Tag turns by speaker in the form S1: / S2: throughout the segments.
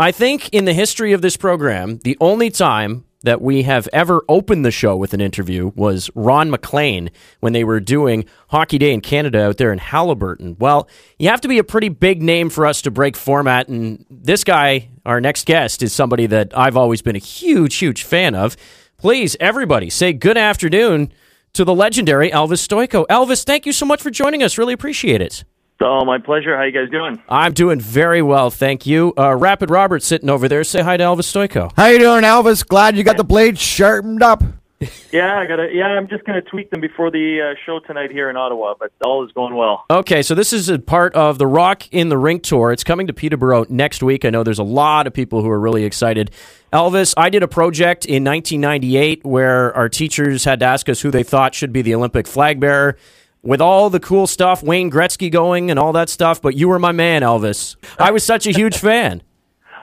S1: I think in the history of this program, the only time that we have ever opened the show with an interview was Ron MacLean when they were doing Hockey Day in Canada out there in Haliburton. Well, you have to be a pretty big name for us to break format, and this guy, our next guest, is somebody that I've always been a huge, huge fan of. Please, everybody, say good afternoon to the legendary Elvis Stojko. Elvis, thank you so much for joining us. Really appreciate it.
S2: Oh, my pleasure. How you guys doing?
S1: I'm doing very well, thank you. Uh, Rapid Robert sitting over there. Say hi to Elvis Stojko.
S3: How you doing, Elvis? Glad you got the blade sharpened up.
S2: Yeah, I gotta. Yeah, I'm just gonna tweak them before the uh, show tonight here in Ottawa, but all is going well.
S1: Okay, so this is a part of the Rock in the Rink tour. It's coming to Peterborough next week. I know there's a lot of people who are really excited. Elvis, I did a project in 1998 where our teachers had to ask us who they thought should be the Olympic flag bearer with all the cool stuff, Wayne Gretzky going and all that stuff, but you were my man, Elvis. I was such a huge fan.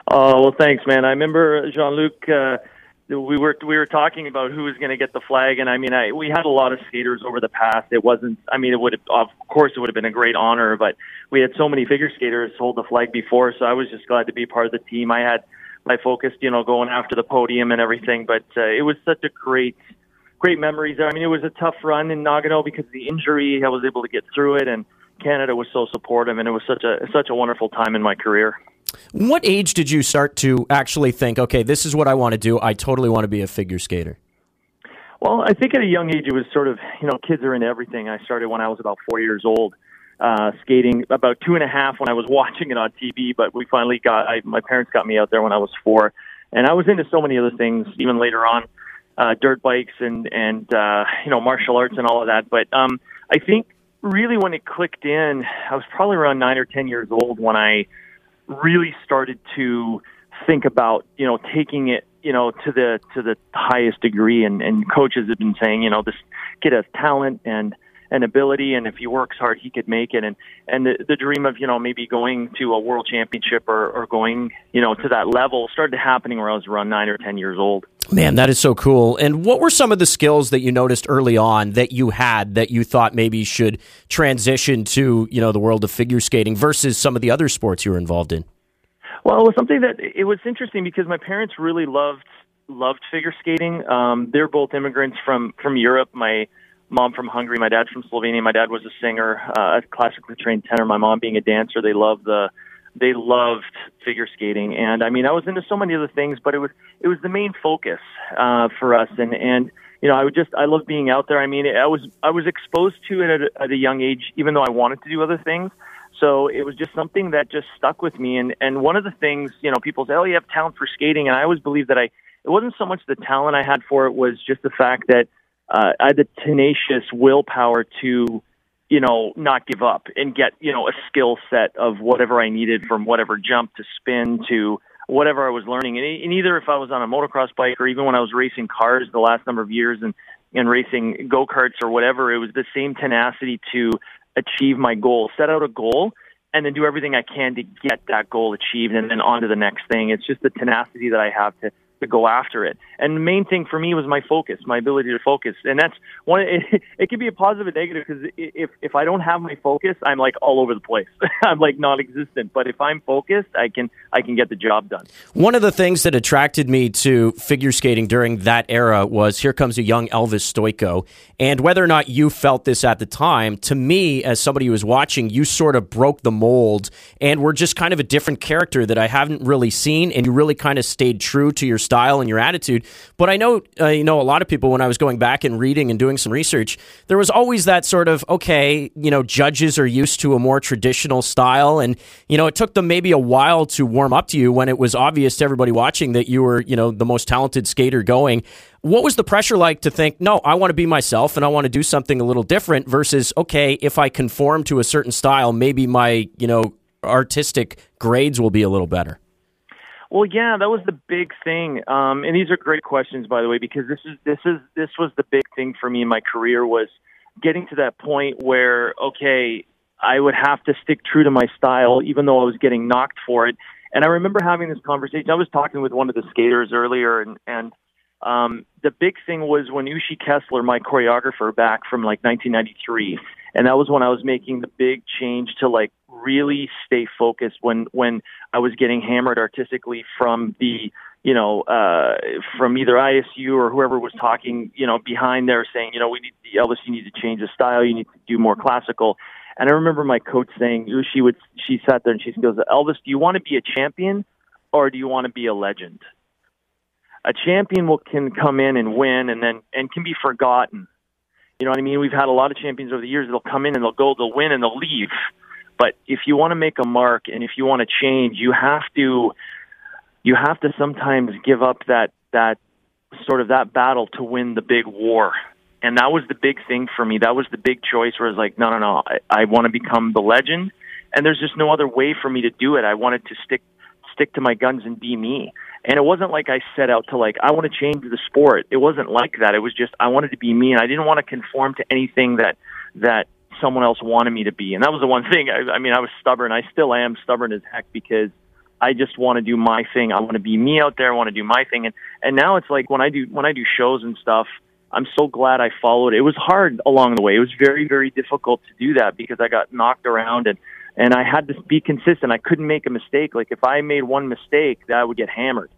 S2: Oh well, thanks, man. I remember Jean Luc. Uh, we were we were talking about who was going to get the flag, and I mean, I we had a lot of skaters over the past. It wasn't. I mean, it would of course it would have been a great honor, but we had so many figure skaters hold the flag before, so I was just glad to be part of the team. I had my focus, you know, going after the podium and everything, but uh, it was such a great great memories there. I mean, it was a tough run in Nagano because of the injury. I was able to get through it, and Canada was so supportive, and it was such a such a wonderful time in my career.
S1: What age did you start to actually think, okay, this is what I want to do? I totally want to be a figure skater.
S2: Well, I think at a young age it was sort of you know kids are into everything. I started when I was about four years old. Uh, skating about two and a half when I was watching it on TV, but we finally got I, my parents got me out there when I was four, and I was into so many other things even later on uh, dirt bikes and and uh, you know martial arts and all of that. But um, I think really when it clicked in, I was probably around nine or ten years old when I really started to think about you know taking it you know to the to the highest degree. And, and coaches have been saying you know this kid has talent and and ability and if he works hard he could make it and and the, the dream of you know maybe going to a world championship or, or going you know to that level started happening when I was around nine or ten years old.
S1: Man, that is so cool. And what were some of the skills that you noticed early on that you had that you thought maybe should transition to, you know, the world of figure skating versus some of the other sports you were involved in?
S2: Well, it was something that it was interesting because my parents really loved loved figure skating. Um, they're both immigrants from from Europe. My mom from Hungary, my dad from Slovenia. My dad was a singer, uh, a classically trained tenor. My mom being a dancer. They love the they loved figure skating and i mean i was into so many other things but it was it was the main focus uh for us and and you know i would just i love being out there i mean i was i was exposed to it at a, at a young age even though i wanted to do other things so it was just something that just stuck with me and and one of the things you know people say oh you have talent for skating and i always believe that i it wasn't so much the talent i had for it was just the fact that uh, i had the tenacious willpower to you know, not give up and get, you know, a skill set of whatever I needed from whatever jump to spin to whatever I was learning. And, and either if I was on a motocross bike or even when I was racing cars the last number of years and, and racing go karts or whatever, it was the same tenacity to achieve my goal, set out a goal and then do everything I can to get that goal achieved and then on to the next thing. It's just the tenacity that I have to to go after it. And the main thing for me was my focus, my ability to focus. And that's one. It, it can be a positive and negative because if if I don't have my focus, I'm like all over the place. I'm like non-existent. But if I'm focused, I can I can get the job done.
S1: One of the things that attracted me to figure skating during that era was here comes a young Elvis Stojko. And whether or not you felt this at the time, to me, as somebody who was watching, you sort of broke the mold and were just kind of a different character that I haven't really seen. And you really kind of stayed true to your style and your attitude. But I know, uh, you know, a lot of people when I was going back and reading and doing some research, there was always that sort of okay, you know, judges are used to a more traditional style, and you know, it took them maybe a while to warm up to you when it was obvious to everybody watching that you were, you know, the most talented skater going. What was the pressure like to think, no, I want to be myself and I want to do something a little different versus, okay, if I conform to a certain style, maybe my, you know, artistic grades will be a little better?
S2: Well, yeah, that was the big thing. Um, and these are great questions, by the way, because this is this is this was the big thing for me in my career was getting to that point where okay, I would have to stick true to my style, even though I was getting knocked for it. And I remember having this conversation. I was talking with one of the skaters earlier, and and um, the big thing was when Uschi Keszler, my choreographer back from like 1993, and that was when I was making the big change to like really stay focused when when I was getting hammered artistically from the you know uh from either ISU or whoever was talking you know behind there saying you know we need Elvis you need to change the style you need to do more classical and I remember my coach saying she would she sat there and she goes Elvis do you want to be a champion or do you want to be a legend a champion will can come in and win and then and can be forgotten you know what I mean? We've had a lot of champions over the years. They'll come in and they'll go, they'll win, and they'll leave. But if you want to make a mark and if you want to change, you have to you have to sometimes give up that that sort of that battle to win the big war. And that was the big thing for me. That was the big choice where I was like, no, no, no, I, I want to become the legend. And there's just no other way for me to do it. I wanted to stick stick to my guns and be me. And it wasn't like I set out to like I want to change the sport. It wasn't like that. It was just I wanted to be me, and I didn't want to conform to anything that that someone else wanted me to be. And that was the one thing. I, I mean, I was stubborn. I still am stubborn as heck because I just want to do my thing. I want to be me out there. I want to do my thing. And and now it's like when I do when I do shows and stuff. I'm so glad I followed. It was hard along the way. It was very, very difficult to do that because I got knocked around and and I had to be consistent. I couldn't make a mistake. Like if I made one mistake, that I would get hammered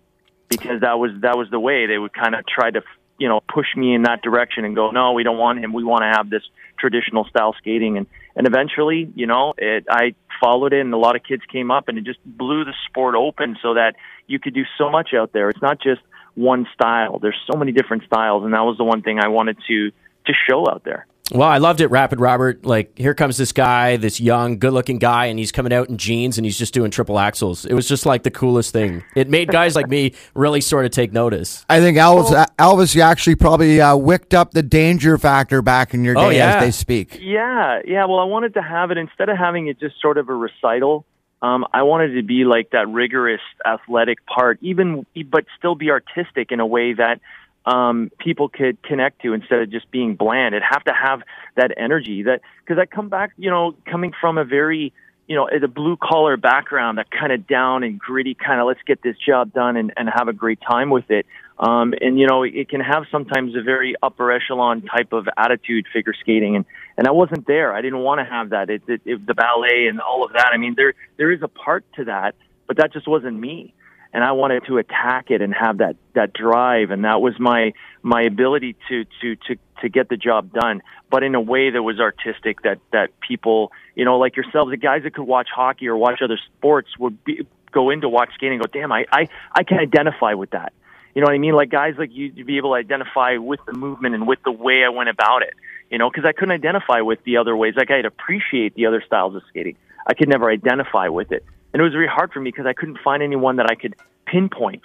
S2: because that was that was the way they would kind of try to you know push me in that direction and go, no, we don't want him. We want to have this traditional style skating and and eventually, you know, it, I followed it and a lot of kids came up and it just blew the sport open so that you could do so much out there. It's not just one style. There's so many different styles and that was the one thing I wanted to to show out there.
S1: Well, I loved it, Rapid Robert. Like, here comes this guy, this young, good looking guy, and he's coming out in jeans and he's just doing triple axels. It was just like the coolest thing. It made guys like me really sort of take notice.
S3: I think Elvis, well, Elvis you actually probably uh, wicked up the danger factor back in your oh, day, oh, yeah. as they speak.
S2: Yeah, yeah. Well, I wanted to have it instead of having it just sort of a recital. Um, I wanted to be like that rigorous athletic part, even but still be artistic in a way that um, people could connect to instead of just being bland. It'd have to have that energy that because I come back, you know, coming from a very you know, a blue collar background, that kind of down and gritty kind of let's get this job done and, and have a great time with it. Um, and you know, it can have sometimes a very upper echelon type of attitude figure skating, and and I wasn't there. I didn't want to have that. It, it, it, the ballet and all of that. I mean, there there is a part to that, but that just wasn't me and I wanted to attack it and have that that drive, and that was my my ability to to to to get the job done, but in a way that was artistic. That that people, you know, like yourselves, the guys that could watch hockey or watch other sports would be, go into watch skating and go, damn, I I I can identify with that. You know what I mean? Like guys like you to be able to identify with the movement and with the way I went about it. You know, because I couldn't identify with the other ways. Like I'd appreciate the other styles of skating. I could never identify with it. And it was very hard for me because I couldn't find anyone that I could pinpoint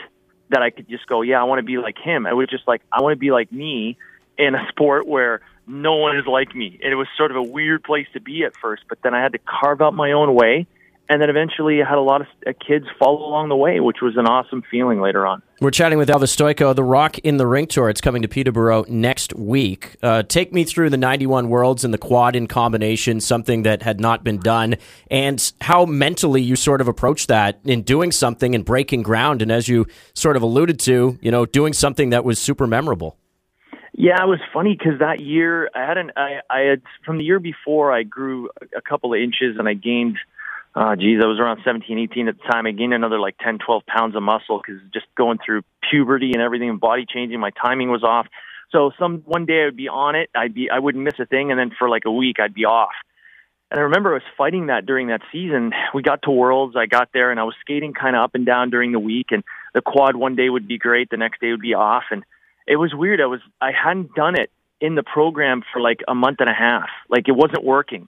S2: that I could just go, yeah, I want to be like him. I was just like, I want to be like me in a sport where no one is like me. And it was sort of a weird place to be at first, but then I had to carve out my own way and then eventually I had a lot of uh, kids follow along the way, which was an awesome feeling later on.
S1: We're chatting with Elvis Stojko, the Rock in the Rink tour. It's coming to Peterborough next week. Uh, take me through the 91 Worlds and the quad in combination, something that had not been done, and how mentally you sort of approach that in doing something and breaking ground. And as you sort of alluded to, you know, doing something that was super memorable.
S2: Yeah, it was funny because that year I had an I, I had from the year before I grew a couple of inches and I gained – uh, geez, I was around 17, 18 at the time. I gained another like 10, 12 pounds of muscle because just going through puberty and everything and body changing, my timing was off. So some one day I would be on it, I'd be I wouldn't miss a thing, and then for like a week I'd be off. And I remember I was fighting that during that season. We got to Worlds, I got there, and I was skating kind of up and down during the week. And the quad one day would be great, the next day would be off, and it was weird. I was I hadn't done it in the program for like a month and a half. Like it wasn't working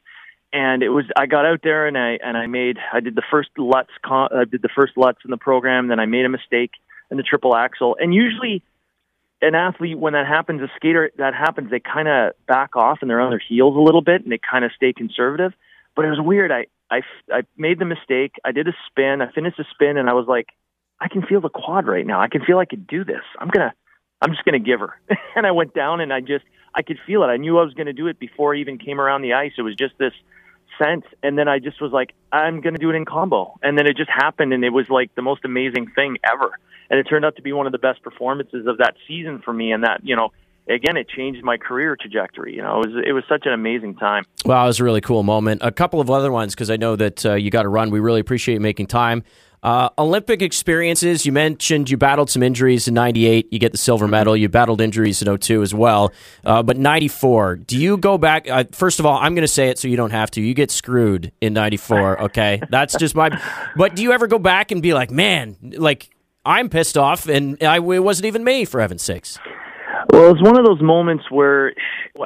S2: and it was I got out there and I and I made I did the first Lutz I uh, did the first Lutz in the program then I made a mistake in the triple axel. And usually an athlete when that happens a skater that happens they kind of back off and they're on their heels a little bit and they kind of stay conservative. But it was weird. I I I made the mistake. I did a spin. I finished the spin and I was like I can feel the quad right now. I can feel I could do this. I'm to I'm just to give her. And I went down and I just I could feel it. I knew I was to do it before I even came around the ice. It was just this sense. And then I just was like, I'm going to do it in combo. And then it just happened. And it was like the most amazing thing ever. And it turned out to be one of the best performances of that season for me. And that, you know, again, it changed my career trajectory. You know, it was it was such an amazing time.
S1: Well, it was a really cool moment. A couple of other ones because I know that uh, you got to run. We really appreciate making time. Uh, Olympic experiences. You mentioned you battled some injuries in '98. You get the silver medal. You battled injuries in 02 as well. Uh, but '94. Do you go back? Uh, first of all, I'm going to say it so you don't have to. You get screwed in '94. Okay, that's just my. But do you ever go back and be like, man, like I'm pissed off, and I, it wasn't even me for heaven's sakes.
S2: Well, it was one of those moments where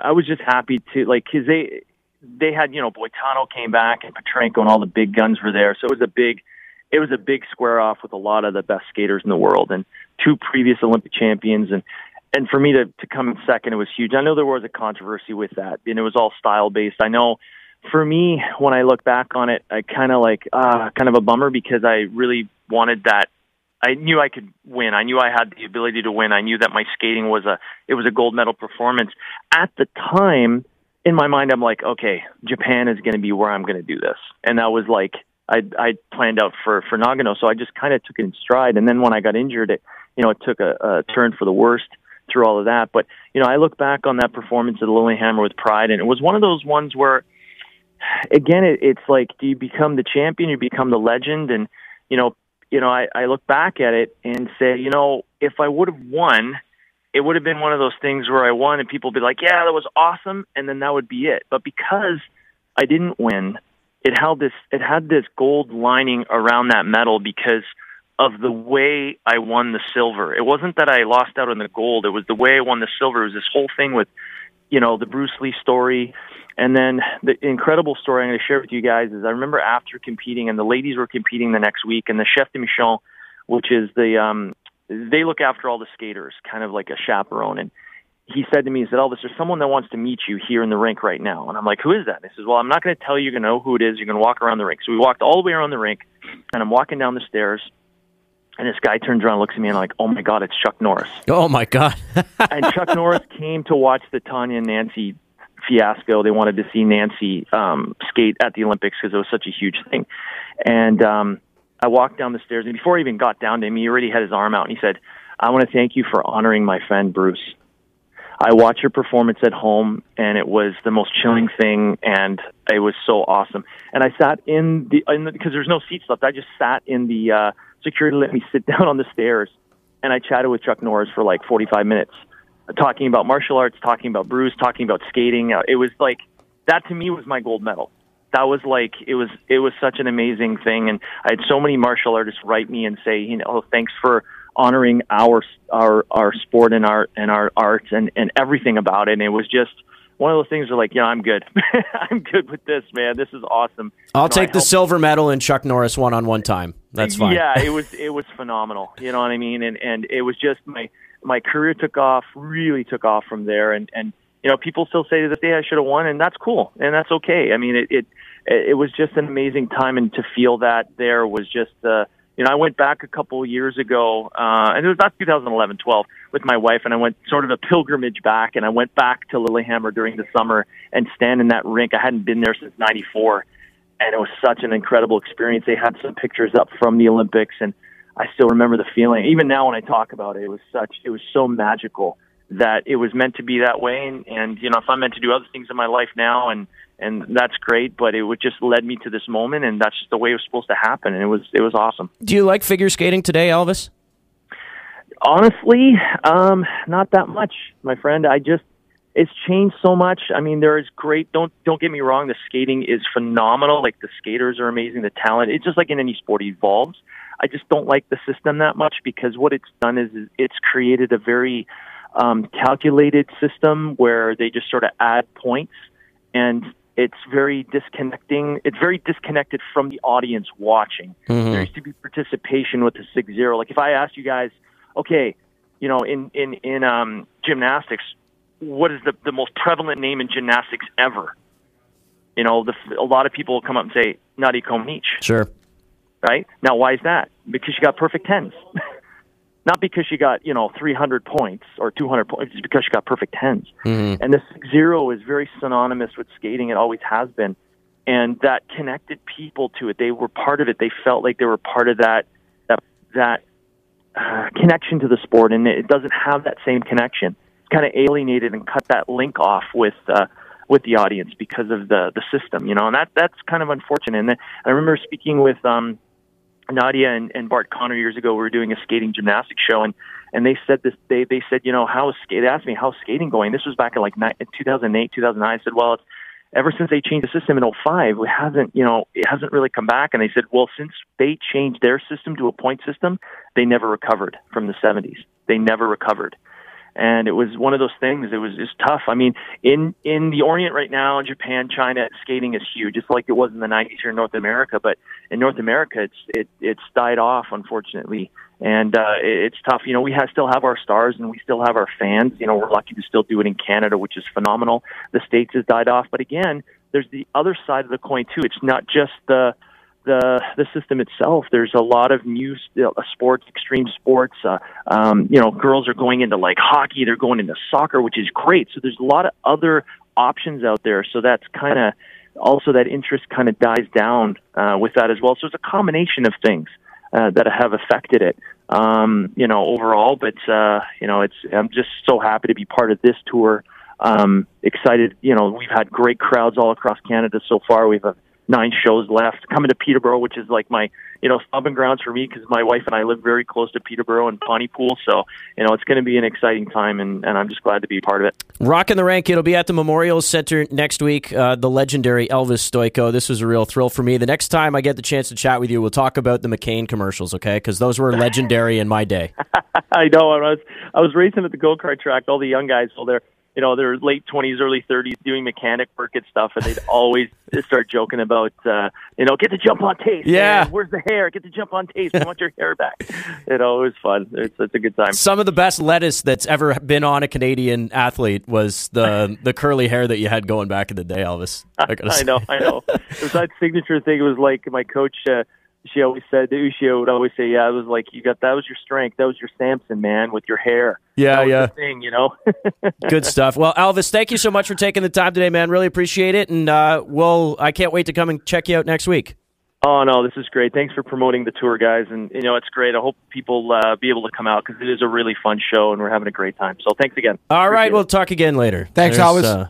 S2: I was just happy to like because they they had you know Boitano came back and Petrenko and all the big guns were there, so it was a big it was a big square off with a lot of the best skaters in the world and two previous Olympic champions and and for me to to come in second it was huge. I know there was a controversy with that and it was all style based. I know for me when I look back on it, I kind of like uh kind of a bummer because I really wanted that I knew I could win. I knew I had the ability to win. I knew that my skating was a it was a gold medal performance. At the time, in my mind, I'm like, okay, Japan is going to be where I'm going to do this, and that was like I I planned out for for Nagano. So I just kind of took it in stride. And then when I got injured, it you know it took a, a turn for the worst through all of that. But you know, I look back on that performance at the Lillehammer with pride, and it was one of those ones where, again, it, it's like, do you become the champion? You become the legend, and you know you know, I, I look back at it and say, you know, if I would have won, it would have been one of those things where I won and people would be like, yeah, that was awesome. And then that would be it. But because I didn't win, it held this, it had this gold lining around that medal because of the way I won the silver. It wasn't that I lost out on the gold. It was the way I won the silver. It was this whole thing with, you know, the Bruce Lee story, and then the incredible story I'm going to share with you guys is I remember after competing, and the ladies were competing the next week, and the chef de mission, which is the um, they look after all the skaters, kind of like a chaperone, and he said to me, he said, Elvis, there's someone that wants to meet you here in the rink right now. And I'm like, who is that? And he says, well, I'm not going to tell you. You're going to know who it is. You're going to walk around the rink. So we walked all the way around the rink, and I'm walking down the stairs, and this guy turns around, looks at me, and I'm like, oh my god, it's Chuck Norris.
S1: Oh my god!
S2: and Chuck Norris came to watch the Tanya and Nancy fiasco. They wanted to see Nancy um, skate at the Olympics because it was such a huge thing. And um, I walked down the stairs, and before he even got down to him, he already had his arm out, and he said, "I want to thank you for honoring my friend Bruce." I watched your performance at home, and it was the most chilling thing, and it was so awesome. And I sat in the because there's no seats left. I just sat in the uh, security let me sit down on the stairs, and I chatted with Chuck Norris for like 45 minutes talking about martial arts, talking about Bruce, talking about skating. Uh, it was like that to me was my gold medal. That was like it was it was such an amazing thing, and I had so many martial artists write me and say, you know, oh, thanks for honoring our our our sport and our and our arts and and everything about it. And it was just one of those things where like, yeah, I'm good. I'm good with this, man. This is awesome.
S1: I'll
S2: you
S1: know, take the silver medal in Chuck Norris one on one time. That's fine.
S2: Yeah, it was it was phenomenal. You know what I mean? And and it was just my my career took off, really took off from there. And, and, you know, people still say to this day I should have won, and that's cool, and that's okay. I mean, it, it, it was just an amazing time, and to feel that there was just, uh, you know, I went back a couple years ago, uh, and it was about 2011, 12, with my wife, and I went sort of a pilgrimage back, and I went back to Lillehammer during the summer and stand in that rink. I hadn't been there since '94, and it was such an incredible experience. They had some pictures up from the Olympics, and I still remember the feeling. Even now, when I talk about it, it was such, it was so magical that it was meant to be that way. And, and you know, if I'm meant to do other things in my life now, and and that's great, but it would just led me to this moment, and that's just the way it was supposed to happen, and it was it was awesome.
S1: Do you like figure skating today, Elvis?
S2: Honestly, um, not that much, my friend. I just it's changed so much. I mean, there is great. Don't don't get me wrong. The skating is phenomenal. Like the skaters are amazing. The talent. It's just like in any sport, it evolves. I just don't like the system that much because what it's done is, is it's created a very um, calculated system where they just sort of add points and it's very disconnecting. It's very disconnected from the audience watching. Mm-hmm. There used to be participation with the six zero. Like if I asked you guys, okay, you know, in in in um, gymnastics, what is the the most prevalent name in gymnastics ever? You know, the, a lot of people will come up and say Nadia Comaneci.
S1: Sure
S2: right? Now, why is that? Because you got perfect tens. Not because you got, you know, 300 points or 200 points, it's because you got perfect tens. Mm-hmm. And the zero is very synonymous with skating. It always has been. And that connected people to it. They were part of it. They felt like they were part of that, that, that uh, connection to the sport. And it doesn't have that same connection It's kind of alienated and cut that link off with uh, with the audience because of the the system, you know, and that that's kind of unfortunate. And I remember speaking with um, Nadia and, and Bart Conner years ago. We were doing a skating gymnastics show, and and they said this. They they said, you know, how is skate? They asked me how's skating going. This was back in like 2008, 2009. I said, well, it's ever since they changed the system in 05, it hasn't, you know, it hasn't really come back. And they said, well, since they changed their system to a point system, they never recovered from the 70s. They never recovered. And it was one of those things. It was just tough. I mean, in in the Orient right now, Japan, China, skating is huge, just like it was in the '90s here in North America. But in North America, it's it it's died off, unfortunately and uh, it's tough. You know, we have, still have our stars and we still have our fans. You know, we're lucky to still do it in Canada, which is phenomenal. The states has died off, but again, there's the other side of the coin too. It's not just the the the system itself. There's a lot of new uh, sports, extreme sports. Uh, um, you know, girls are going into like hockey. They're going into soccer, which is great. So there's a lot of other options out there. So that's kind of also that interest kind of dies down uh, with that as well. So it's a combination of things uh, that have affected it. Um, you know, overall, but uh, you know, it's I'm just so happy to be part of this tour. Um, excited, you know, we've had great crowds all across Canada so far. We've uh, nine shows left. Coming to Peterborough, which is like my you know stomping grounds for me because my wife and I live very close to Peterborough and Pontypool. So you know it's going to be an exciting time, and, and I'm just glad to be a part of it.
S1: Rocking the rank. It'll be at the Memorial Center next week. Uh, the legendary Elvis Stojko. This was a real thrill for me. The next time I get the chance to chat with you, we'll talk about the McCain commercials, okay? Because those were legendary in my day.
S2: I know. I was I was racing at the go kart track. All the young guys, all they're you know, they're late twenties, early thirties, doing mechanic work and stuff, and they'd always start joking about, uh, you know, get the jump on taste.
S1: Yeah,
S2: man. where's the hair? Get the jump on taste. I want your hair back. You know, it was fun. It's, it's a good time.
S1: Some of the best lettuce that's ever been on a Canadian athlete was the the curly hair that you had going back in the day, Elvis.
S2: I, I know, I know. It was that signature thing. It was like my coach. Uh, she always said, Uschi would always say, "Yeah, it was like you got that was your strength, that was your Samson, man, with your hair."
S1: Yeah, yeah,
S2: thing, you know.
S1: Good stuff. Well, Elvis, thank you so much for taking the time today, man. Really appreciate it, and uh, we'll. I can't wait to come and check you out next week.
S2: Oh no, this is great. Thanks for promoting the tour, guys, and you know it's great. I hope people uh, be able to come out because it is a really fun show, and we're having a great time. So thanks again.
S1: All right, we'll talk again later.
S3: Thanks, There's, Elvis. Uh,